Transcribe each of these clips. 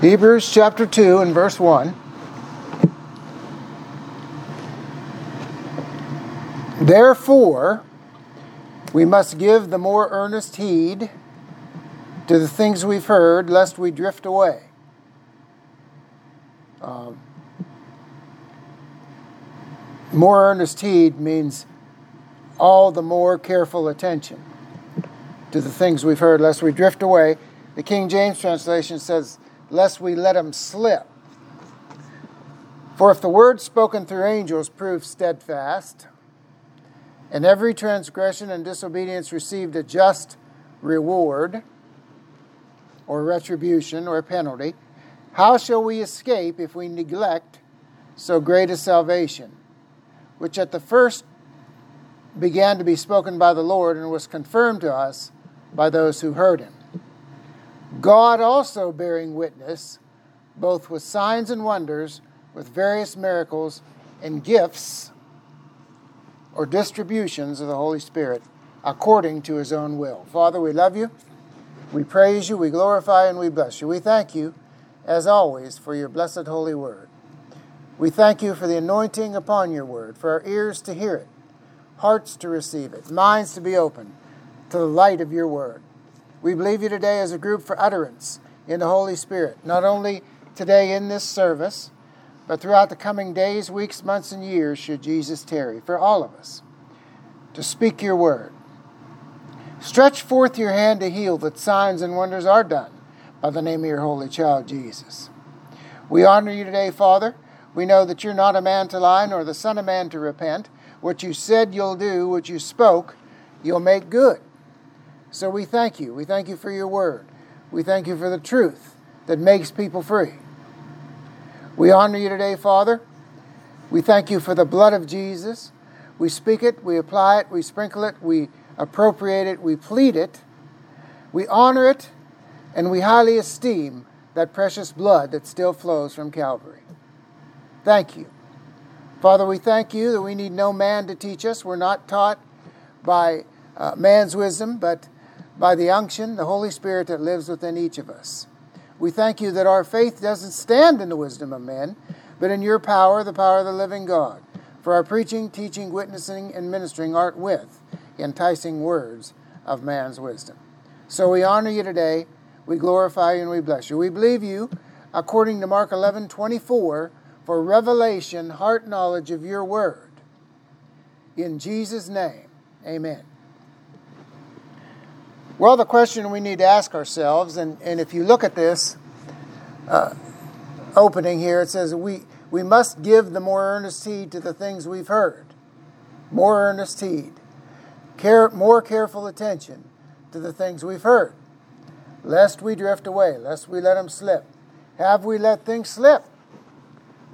Hebrews chapter 2 and verse 1. Therefore, we must give the more earnest heed to the things we've heard, lest we drift away. Um, more earnest heed means all the more careful attention to the things we've heard, lest we drift away. The King James translation says, lest we let them slip. For if the word spoken through angels proved steadfast, and every transgression and disobedience received a just reward, or retribution, or penalty, how shall we escape if we neglect so great a salvation, which at the first began to be spoken by the Lord and was confirmed to us by those who heard him? God also bearing witness, both with signs and wonders, with various miracles and gifts or distributions of the Holy Spirit according to his own will. Father, we love you. We praise you, we glorify, and we bless you. We thank you, as always, for your blessed holy word. We thank you for the anointing upon your word, for our ears to hear it, hearts to receive it, minds to be open to the light of your word. We believe you today as a group for utterance in the Holy Spirit, not only today in this service, but throughout the coming days, weeks, months, and years, should Jesus tarry, for all of us, to speak your word. Stretch forth your hand to heal that signs and wonders are done by the name of your holy child, Jesus. We honor you today, Father. We know that you're not a man to lie, nor the Son of Man to repent. What you said you'll do, what you spoke, you'll make good. So we thank you. We thank you for your word. We thank you for the truth that makes people free. We honor you today, Father. We thank you for the blood of Jesus. We speak it, we apply it, we sprinkle it, we appropriate it, we plead it, we honor it, and we highly esteem that precious blood that still flows from Calvary. Thank you. Father, we thank you that we need no man to teach us. We're not taught by uh, man's wisdom, but by the unction, the Holy Spirit that lives within each of us. We thank you that our faith doesn't stand in the wisdom of men, but in your power, the power of the living God. For our preaching, teaching, witnessing, and ministering art with enticing words of man's wisdom. So we honor you today, we glorify you, and we bless you. We believe you, according to Mark 11 24, for revelation, heart knowledge of your word. In Jesus' name, amen. Well, the question we need to ask ourselves, and, and if you look at this uh, opening here, it says we, we must give the more earnest heed to the things we've heard. More earnest heed. Care, more careful attention to the things we've heard. Lest we drift away, lest we let them slip. Have we let things slip?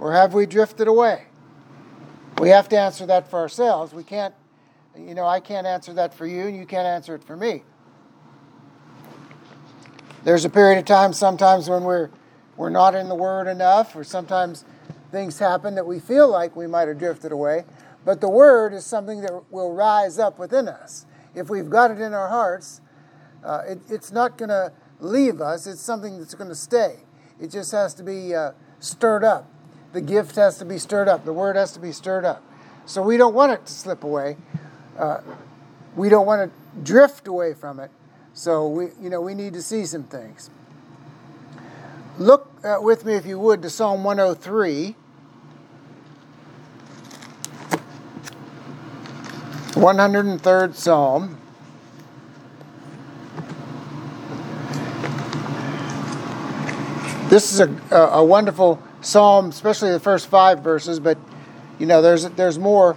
Or have we drifted away? We have to answer that for ourselves. We can't, you know, I can't answer that for you, and you can't answer it for me. There's a period of time sometimes when we're we're not in the Word enough, or sometimes things happen that we feel like we might have drifted away. But the Word is something that will rise up within us. If we've got it in our hearts, uh, it, it's not going to leave us, it's something that's going to stay. It just has to be uh, stirred up. The gift has to be stirred up, the Word has to be stirred up. So we don't want it to slip away. Uh, we don't want to drift away from it. So we, you know, we need to see some things. Look uh, with me, if you would, to Psalm 103. One hundred and third Psalm. This is a, a wonderful psalm, especially the first five verses. But you know, there's there's more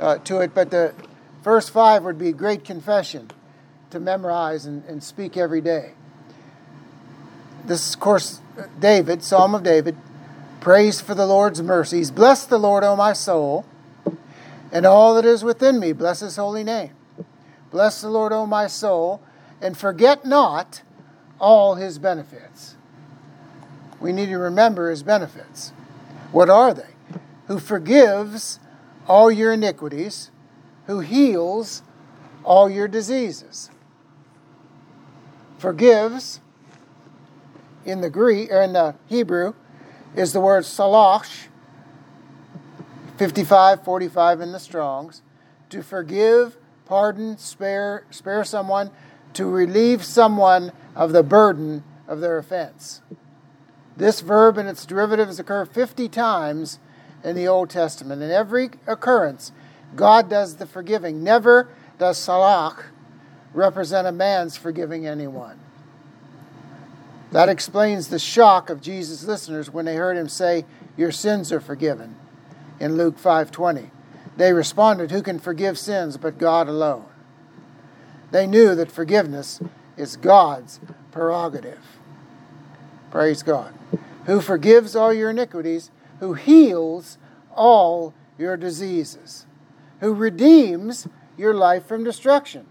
uh, to it. But the first five would be great confession to memorize and, and speak every day. This is, of course, David, Psalm of David. Praise for the Lord's mercies. Bless the Lord, O my soul, and all that is within me. Bless his holy name. Bless the Lord, O my soul, and forget not all his benefits. We need to remember his benefits. What are they? Who forgives all your iniquities, who heals all your diseases forgives in the Greek or in the Hebrew is the word salach, 55, 45 in the Strongs, to forgive, pardon, spare, spare someone, to relieve someone of the burden of their offense. This verb and its derivatives occur 50 times in the Old Testament. In every occurrence, God does the forgiving. Never does salach represent a man's forgiving anyone. That explains the shock of Jesus' listeners when they heard him say, Your sins are forgiven in Luke 5:20. They responded, Who can forgive sins but God alone? They knew that forgiveness is God's prerogative. Praise God. Who forgives all your iniquities, who heals all your diseases, who redeems your life from destruction,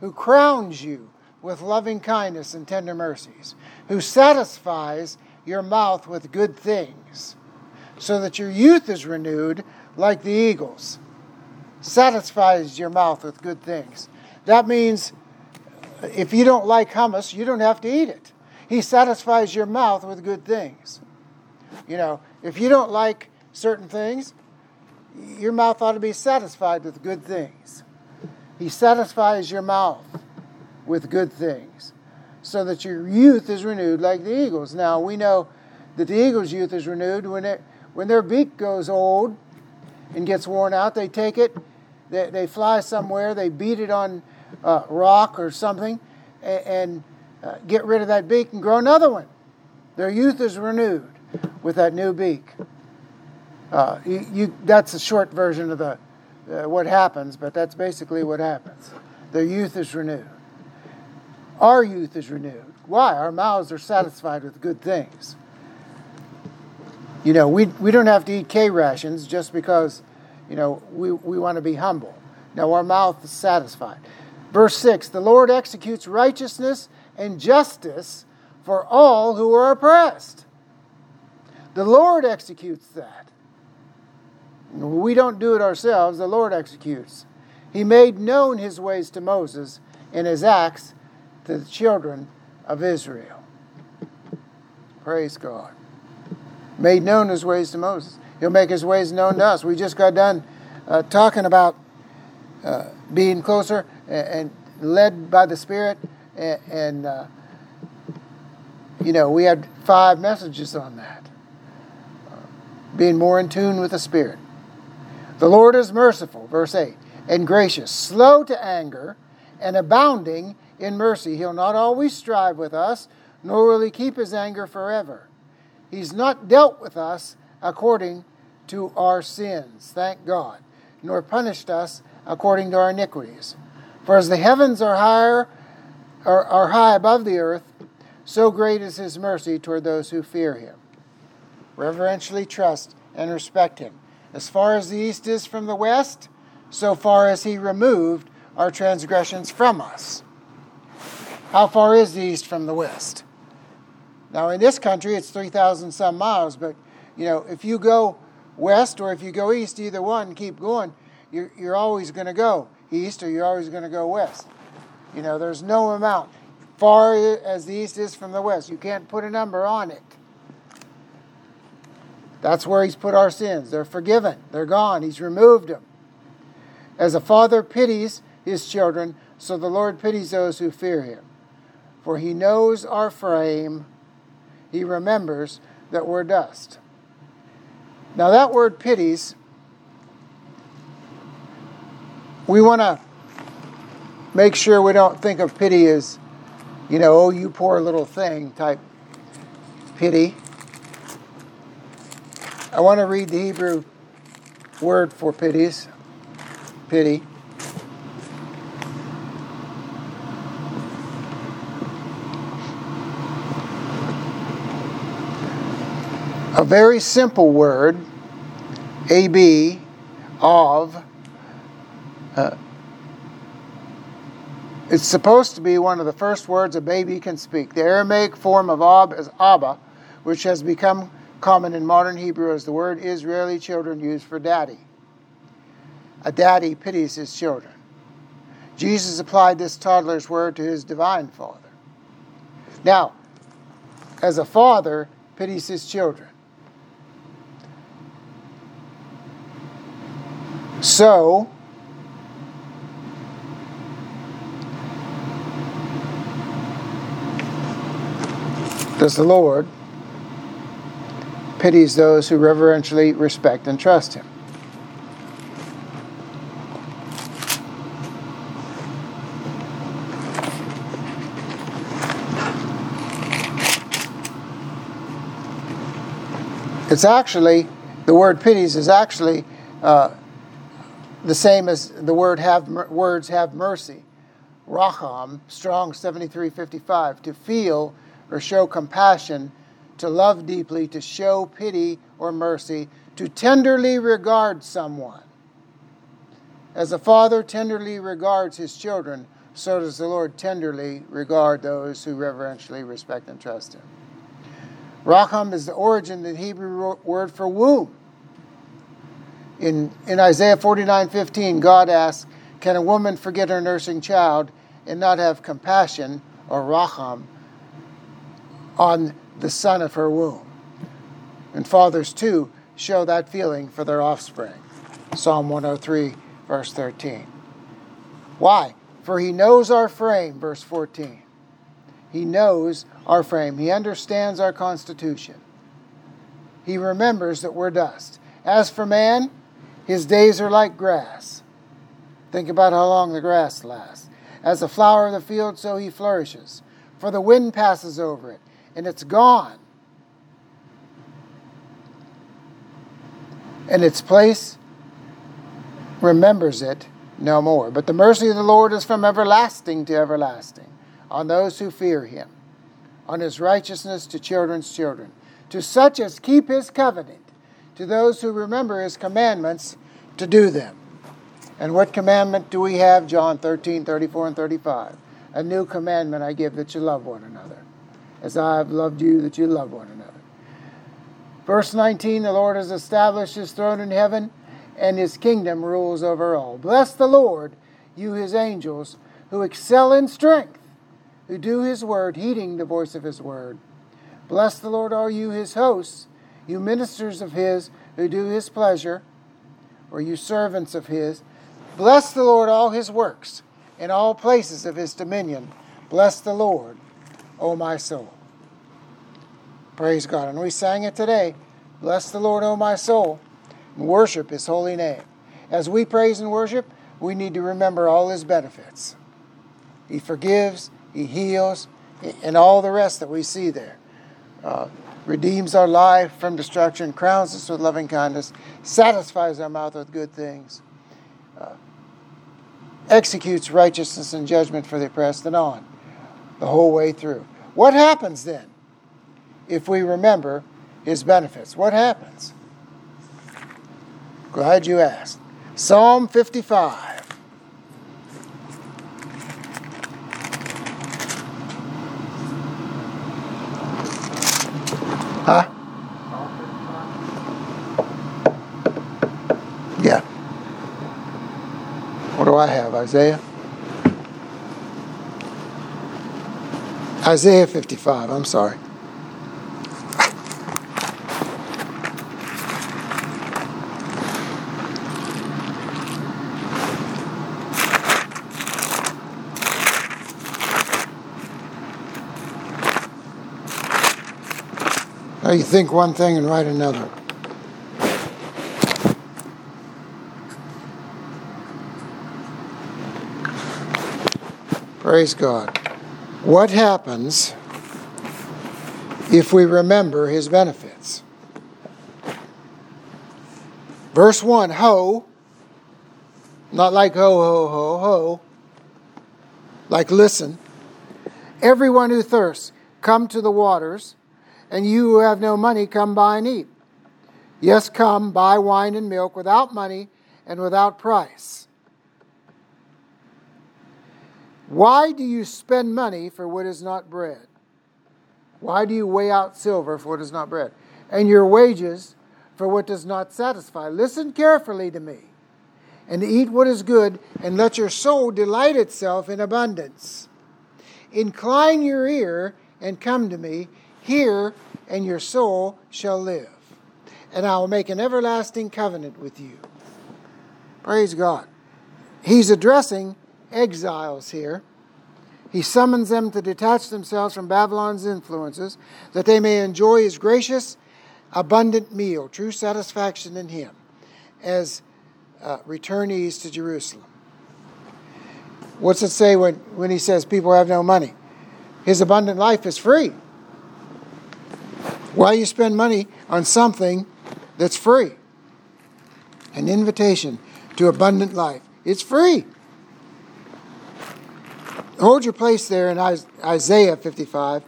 who crowns you with loving kindness and tender mercies, who satisfies your mouth with good things, so that your youth is renewed like the eagles. Satisfies your mouth with good things. That means uh, if you don't like hummus, you don't have to eat it. He satisfies your mouth with good things. You know, if you don't like certain things, your mouth ought to be satisfied with good things. He satisfies your mouth with good things so that your youth is renewed like the eagles. Now, we know that the eagle's youth is renewed when, it, when their beak goes old and gets worn out. They take it, they, they fly somewhere, they beat it on uh, rock or something, and, and uh, get rid of that beak and grow another one. Their youth is renewed with that new beak. Uh, you, you, that's a short version of the, uh, what happens, but that's basically what happens. Their youth is renewed. Our youth is renewed. Why? Our mouths are satisfied with good things. You know, we, we don't have to eat K rations just because, you know, we, we want to be humble. Now, our mouth is satisfied. Verse 6 The Lord executes righteousness and justice for all who are oppressed. The Lord executes that. We don't do it ourselves, the Lord executes. He made known his ways to Moses and his acts to the children of Israel. Praise God. Made known his ways to Moses. He'll make his ways known to us. We just got done uh, talking about uh, being closer and, and, led by the Spirit. And, and uh, you know, we had five messages on that. being more in tune with the Spirit. The Lord is merciful, verse 8, and gracious, slow to anger, and abounding in mercy. He'll not always strive with us, nor will he keep his anger forever. He's not dealt with us according to our sins, thank God, nor punished us according to our iniquities. For as the heavens are higher are, are high above the earth, so great is his mercy toward those who fear him. Reverentially trust and respect him. As far as the east is from the west, so far as he removed our transgressions from us. How far is the east from the west? Now, in this country, it's 3,000 some miles, but you know, if you go west or if you go east, either one, keep going, you're, you're always going to go east or you're always going to go west. You know, there's no amount. Far as the east is from the west, you can't put a number on it. That's where He's put our sins. They're forgiven, they're gone. He's removed them. As a father pities his children, so the Lord pities those who fear Him. For He knows our frame, He remembers that we're dust. Now, that word pities, we want to make sure we don't think of pity as, you know, oh, you poor little thing type pity. I want to read the Hebrew word for pities, pity. A very simple word, AB, of. Uh, it's supposed to be one of the first words a baby can speak. The Aramaic form of Ab is Abba, which has become common in modern Hebrew as the word Israeli children use for daddy. A daddy pities his children. Jesus applied this toddler's word to his divine father. Now, as a father pities his children. So, does the Lord pities those who reverentially respect and trust him. It's actually, the word pities is actually uh, the same as the word have, words have mercy. Racham, strong 7355, to feel or show compassion, to love deeply, to show pity or mercy, to tenderly regard someone. As a father tenderly regards his children, so does the Lord tenderly regard those who reverentially respect and trust him. Racham is the origin of the Hebrew word for womb. In, in Isaiah 49 15, God asks, Can a woman forget her nursing child and not have compassion or racham on the son of her womb? And fathers, too, show that feeling for their offspring. Psalm 103, verse 13. Why? For he knows our frame, verse 14. He knows our frame. He understands our constitution. He remembers that we're dust. As for man, his days are like grass. Think about how long the grass lasts. As a flower of the field, so he flourishes. For the wind passes over it, and it's gone. And its place remembers it no more. But the mercy of the Lord is from everlasting to everlasting on those who fear him, on his righteousness to children's children, to such as keep his covenant, to those who remember his commandments to do them. And what commandment do we have? John 13, 34, and 35. A new commandment I give that you love one another, as I have loved you, that you love one another. Verse 19 The Lord has established his throne in heaven, and his kingdom rules over all. Bless the Lord, you his angels, who excel in strength who do his word, heeding the voice of his word. Bless the Lord, all you his hosts, you ministers of his who do his pleasure, or you servants of his. Bless the Lord, all his works, in all places of his dominion. Bless the Lord, O my soul. Praise God. And we sang it today. Bless the Lord, O my soul, and worship his holy name. As we praise and worship, we need to remember all his benefits. He forgives, he heals, and all the rest that we see there. Uh, redeems our life from destruction, crowns us with loving kindness, satisfies our mouth with good things, uh, executes righteousness and judgment for the oppressed, and on the whole way through. What happens then if we remember his benefits? What happens? Glad you asked. Psalm 55. Huh? Yeah. What do I have? Isaiah? Isaiah 55, I'm sorry. Now you think one thing and write another. Praise God. What happens if we remember his benefits? Verse 1 Ho, not like ho, ho, ho, ho, like listen. Everyone who thirsts, come to the waters and you who have no money, come buy and eat. Yes, come, buy wine and milk without money and without price. Why do you spend money for what is not bread? Why do you weigh out silver for what is not bread? And your wages for what does not satisfy? Listen carefully to me and eat what is good, and let your soul delight itself in abundance. Incline your ear and come to me hear, and your soul shall live. And I will make an everlasting covenant with you. Praise God. He's addressing exiles here. He summons them to detach themselves from Babylon's influences, that they may enjoy his gracious, abundant meal, true satisfaction in him, as uh, returnees to Jerusalem. What's it say when, when he says people have no money? His abundant life is free. Why you spend money on something that's free? An invitation to abundant life. It's free. Hold your place there in Isaiah 55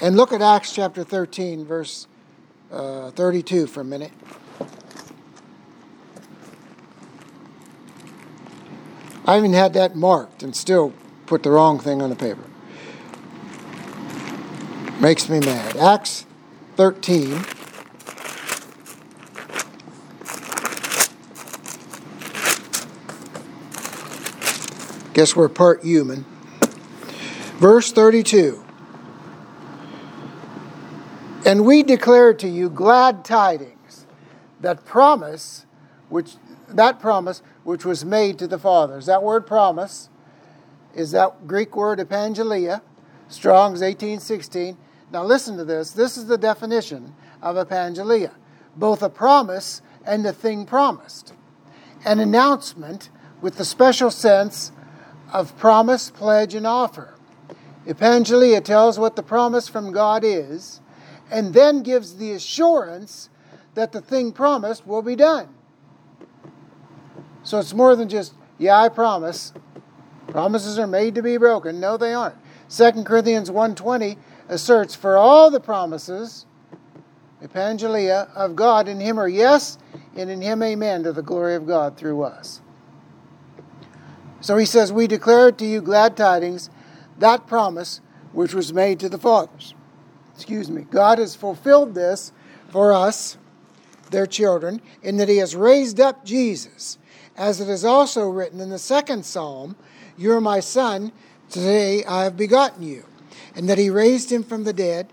and look at Acts chapter 13, verse uh, 32 for a minute. I even had that marked and still put the wrong thing on the paper. Makes me mad. Acts 13. Guess we're part human. Verse 32. And we declare to you glad tidings, that promise which that promise which was made to the fathers. That word promise is that Greek word epangelia, Strong's 1816. Now listen to this. This is the definition of epangelia both a promise and the thing promised. An announcement with the special sense of promise, pledge, and offer. Epangelia tells what the promise from God is and then gives the assurance that the thing promised will be done. So it's more than just, yeah, I promise. Promises are made to be broken. No, they aren't. 2 Corinthians 1.20 asserts, for all the promises, epangelia, of God in him are yes, and in him amen, to the glory of God through us. So he says, We declare to you glad tidings, that promise which was made to the fathers. Excuse me. God has fulfilled this for us, their children, in that he has raised up Jesus as it is also written in the second psalm, You are my son, today I have begotten you. And that he raised him from the dead,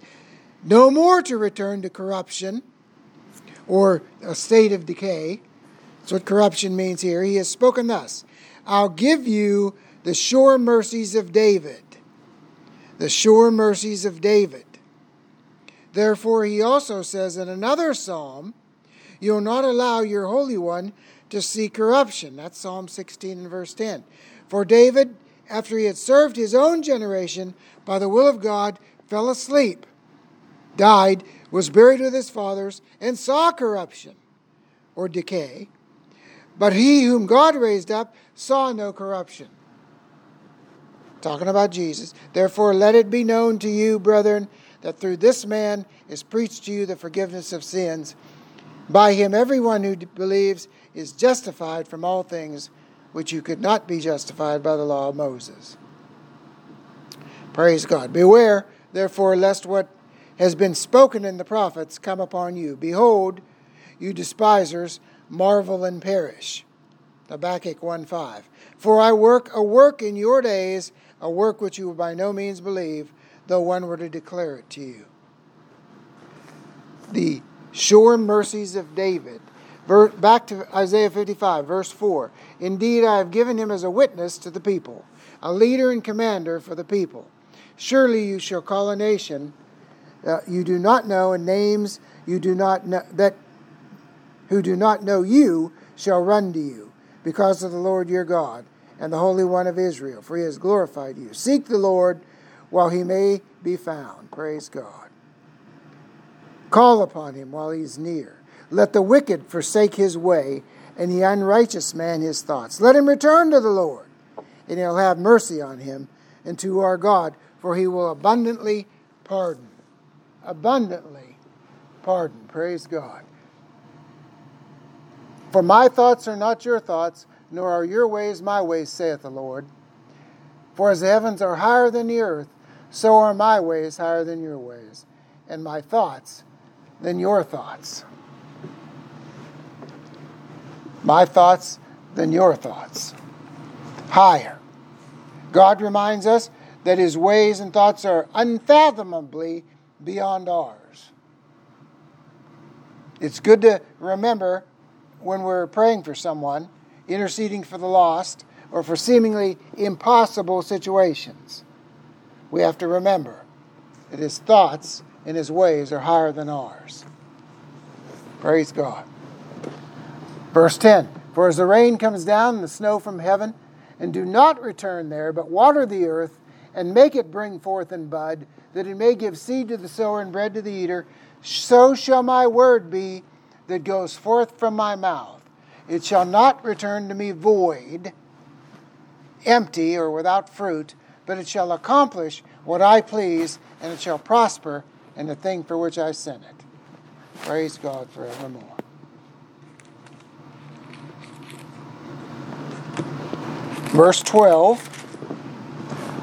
no more to return to corruption or a state of decay. That's what corruption means here. He has spoken thus I'll give you the sure mercies of David. The sure mercies of David. Therefore, he also says in another psalm, You'll not allow your Holy One to see corruption. That's Psalm 16 and verse 10. For David, after he had served his own generation by the will of God, fell asleep, died, was buried with his fathers, and saw corruption or decay. But he whom God raised up saw no corruption. Talking about Jesus. Therefore, let it be known to you, brethren, that through this man is preached to you the forgiveness of sins. By him, everyone who believes is justified from all things which you could not be justified by the law of Moses. Praise God. Beware, therefore, lest what has been spoken in the prophets come upon you. Behold, you despisers, marvel and perish. Habakkuk 1 5. For I work a work in your days, a work which you would by no means believe, though one were to declare it to you. The sure mercies of David Back to Isaiah 55, verse 4. Indeed, I have given him as a witness to the people, a leader and commander for the people. Surely you shall call a nation uh, you do not know, and names you do not know, that who do not know you shall run to you, because of the Lord your God and the Holy One of Israel, for he has glorified you. Seek the Lord while he may be found. Praise God. Call upon him while he is near. Let the wicked forsake his way, and the unrighteous man his thoughts. Let him return to the Lord, and he'll have mercy on him, and to our God, for he will abundantly pardon. Abundantly pardon. Praise God. For my thoughts are not your thoughts, nor are your ways my ways, saith the Lord. For as the heavens are higher than the earth, so are my ways higher than your ways, and my thoughts than your thoughts my thoughts than your thoughts. Higher. God reminds us that his ways and thoughts are unfathomably beyond ours. It's good to remember when we're praying for someone, interceding for the lost, or for seemingly impossible situations. We have to remember that his thoughts and his ways are higher than ours. Praise God. Verse 10 For as the rain comes down and the snow from heaven, and do not return there, but water the earth, and make it bring forth and bud, that it may give seed to the sower and bread to the eater, so shall my word be that goes forth from my mouth. It shall not return to me void, empty, or without fruit, but it shall accomplish what I please, and it shall prosper in the thing for which I sent it. Praise God forevermore. Verse 12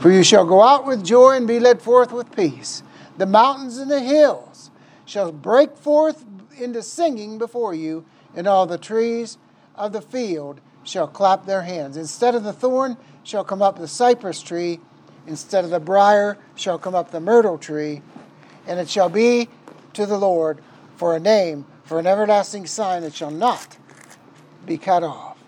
For you shall go out with joy and be led forth with peace. The mountains and the hills shall break forth into singing before you, and all the trees of the field shall clap their hands. Instead of the thorn shall come up the cypress tree, instead of the brier shall come up the myrtle tree, and it shall be to the Lord for a name, for an everlasting sign that shall not be cut off.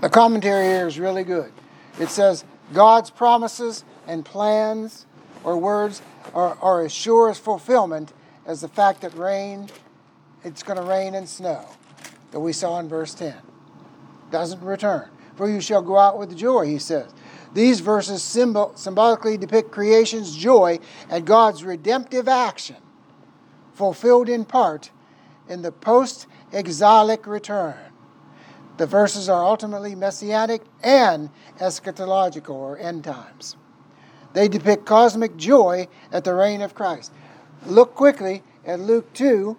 The commentary here is really good. It says, God's promises and plans or words are, are as sure as fulfillment as the fact that rain, it's going to rain and snow that we saw in verse 10. Doesn't return. For you shall go out with joy, he says. These verses symbol, symbolically depict creation's joy at God's redemptive action, fulfilled in part in the post exilic return. The verses are ultimately messianic and eschatological, or end times. They depict cosmic joy at the reign of Christ. Look quickly at Luke 2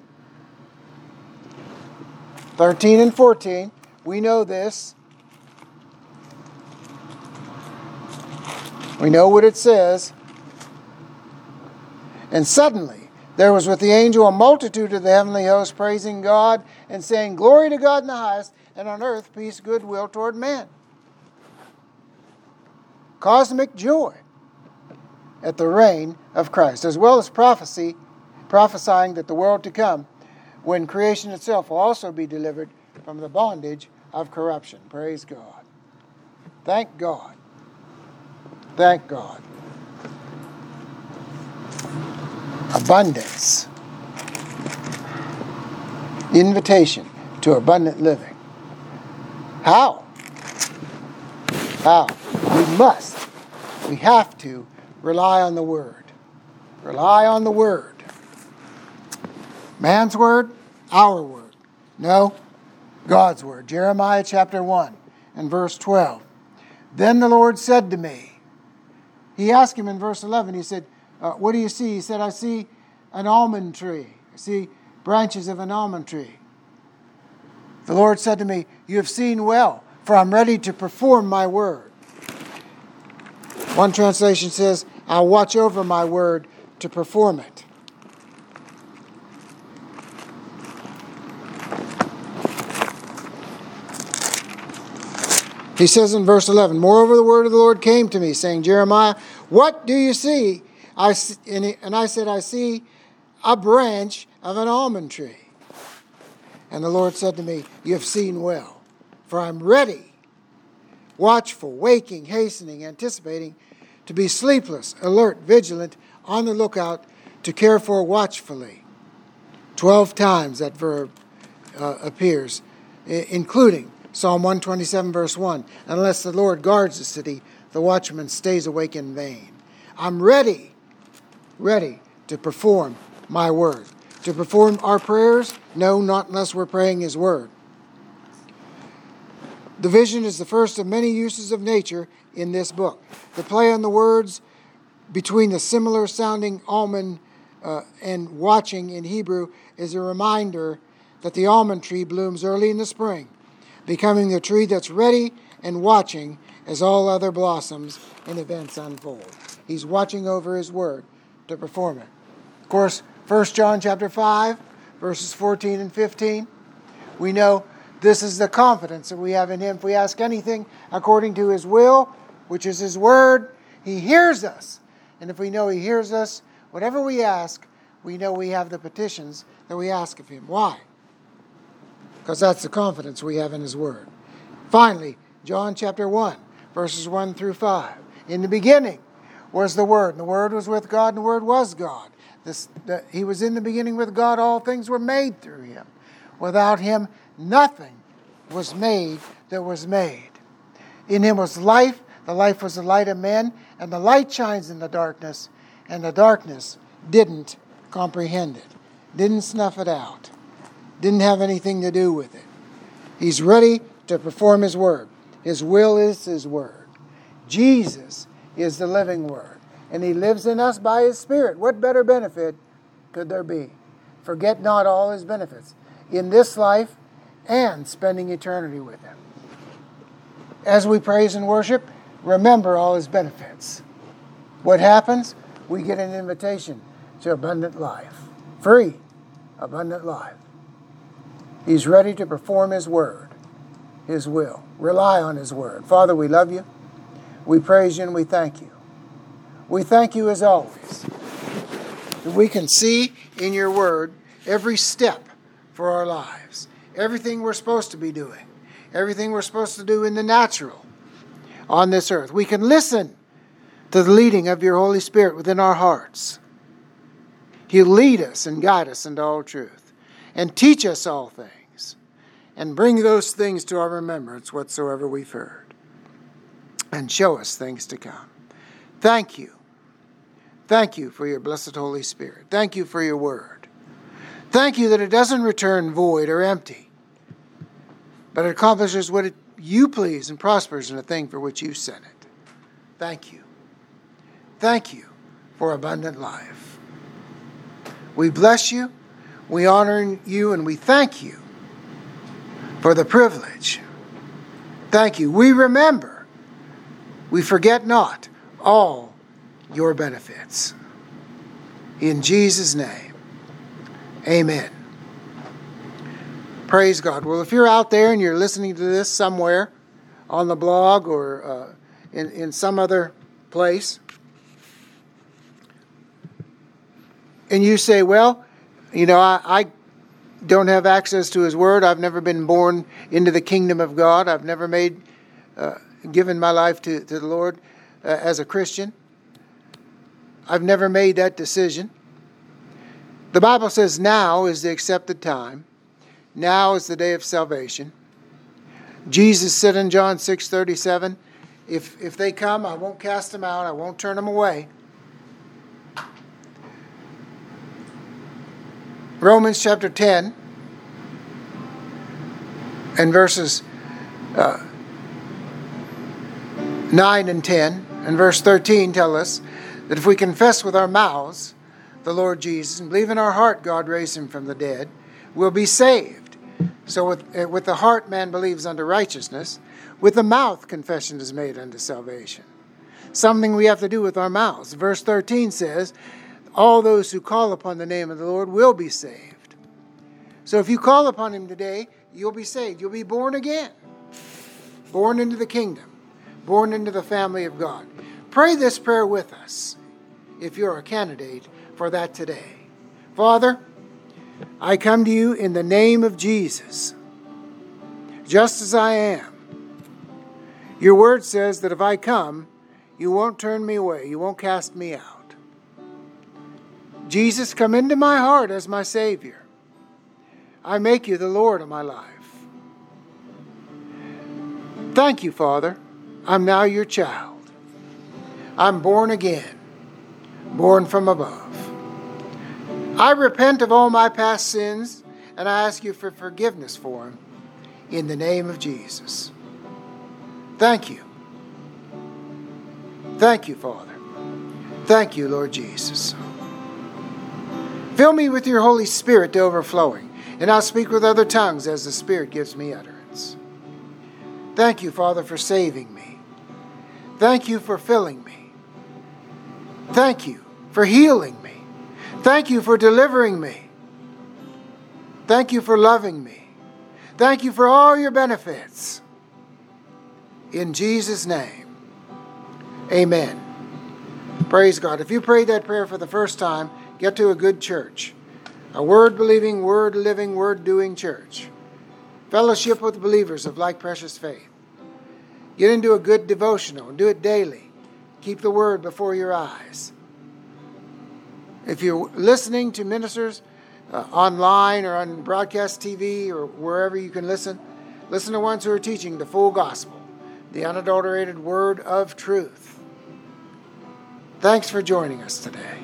13 and 14. We know this. We know what it says. And suddenly there was with the angel a multitude of the heavenly host praising God and saying, Glory to God in the highest, and on earth peace, goodwill toward men. Cosmic joy at the reign of Christ, as well as prophecy, prophesying that the world to come, when creation itself will also be delivered from the bondage of corruption. Praise God. Thank God. Thank God. Abundance. Invitation to abundant living. How? How? We must, we have to rely on the Word. Rely on the Word. Man's Word, our Word. No, God's Word. Jeremiah chapter 1 and verse 12. Then the Lord said to me, He asked him in verse 11, He said, uh, What do you see? He said, I see an almond tree. I see branches of an almond tree. The Lord said to me, You have seen well, for I'm ready to perform my word. One translation says, I'll watch over my word to perform it. He says in verse 11, Moreover, the word of the Lord came to me, saying, Jeremiah, what do you see? I, and I said, I see a branch of an almond tree. And the Lord said to me, You have seen well, for I'm ready, watchful, waking, hastening, anticipating to be sleepless, alert, vigilant, on the lookout, to care for watchfully. Twelve times that verb uh, appears, including Psalm 127, verse 1 Unless the Lord guards the city, the watchman stays awake in vain. I'm ready, ready to perform my word. To perform our prayers? No, not unless we're praying His word. The vision is the first of many uses of nature in this book. The play on the words between the similar sounding almond uh, and watching in Hebrew is a reminder that the almond tree blooms early in the spring, becoming the tree that's ready and watching as all other blossoms and events unfold. He's watching over his word to perform it. Of course, 1 John chapter 5, verses 14 and 15, we know this is the confidence that we have in him. If we ask anything according to his will, which is his word, he hears us. And if we know He hears us, whatever we ask, we know we have the petitions that we ask of Him. Why? Because that's the confidence we have in His Word. Finally, John chapter 1, verses 1 through 5. In the beginning was the Word, and the Word was with God, and the Word was God. This, the, he was in the beginning with God, all things were made through Him. Without Him, nothing was made that was made. In Him was life, the life was the light of men, and the light shines in the darkness, and the darkness didn't comprehend it, didn't snuff it out, didn't have anything to do with it. He's ready to perform His word. His will is His word. Jesus is the living word, and He lives in us by His Spirit. What better benefit could there be? Forget not all His benefits in this life and spending eternity with Him. As we praise and worship, remember all His benefits. What happens? We get an invitation to abundant life, free, abundant life. He's ready to perform His word, His will. Rely on His word. Father, we love you. We praise you and we thank you. We thank you as always. We can see in your word every step for our lives, everything we're supposed to be doing, everything we're supposed to do in the natural on this earth. We can listen to the leading of your Holy Spirit within our hearts. He'll lead us and guide us into all truth and teach us all things and bring those things to our remembrance whatsoever we've heard and show us things to come. Thank you. Thank you for your blessed Holy Spirit. Thank you for your word. Thank you that it doesn't return void or empty, but it accomplishes what it, you please and prospers in the thing for which you sent it. Thank you. Thank you for abundant life. We bless you, we honor you, and we thank you for the privilege. Thank you. We remember, we forget not all your benefits. In Jesus' name, amen. Praise God. Well, if you're out there and you're listening to this somewhere on the blog or uh, in, in some other place, and you say, well, you know, I, I don't have access to His Word. I've never been born into the kingdom of God. I've never made, uh, given my life to, to the Lord uh, as a Christian. I've never made that decision. The Bible says now is the accepted time. Now is the day of salvation. Jesus said in John 6 37, if, if they come, I won't cast them out, I won't turn them away. Romans chapter 10 and verses uh, 9 and 10 and verse 13 tell us that if we confess with our mouths the Lord Jesus and believe in our heart God raised him from the dead, we'll be saved. So with, uh, with the heart man believes unto righteousness, with the mouth confession is made unto salvation. Something we have to do with our mouths. Verse 13 says, all those who call upon the name of the Lord will be saved. So if you call upon him today, you'll be saved. You'll be born again, born into the kingdom, born into the family of God. Pray this prayer with us if you're a candidate for that today. Father, I come to you in the name of Jesus, just as I am. Your word says that if I come, you won't turn me away, you won't cast me out. Jesus, come into my heart as my Savior. I make you the Lord of my life. Thank you, Father. I'm now your child. I'm born again, born from above. I repent of all my past sins and I ask you for forgiveness for them in the name of Jesus. Thank you. Thank you, Father. Thank you, Lord Jesus. Fill me with your Holy Spirit to overflowing, and I'll speak with other tongues as the Spirit gives me utterance. Thank you, Father, for saving me. Thank you for filling me. Thank you for healing. Thank you for delivering me. Thank you for loving me. Thank you for all your benefits. In Jesus' name, amen. Praise God. If you prayed that prayer for the first time, get to a good church. A word believing, word living, word doing church. Fellowship with believers of like precious faith. Get into a good devotional and do it daily. Keep the word before your eyes. If you're listening to ministers uh, online or on broadcast TV or wherever you can listen, listen to ones who are teaching the full gospel, the unadulterated word of truth. Thanks for joining us today.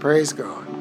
Praise God.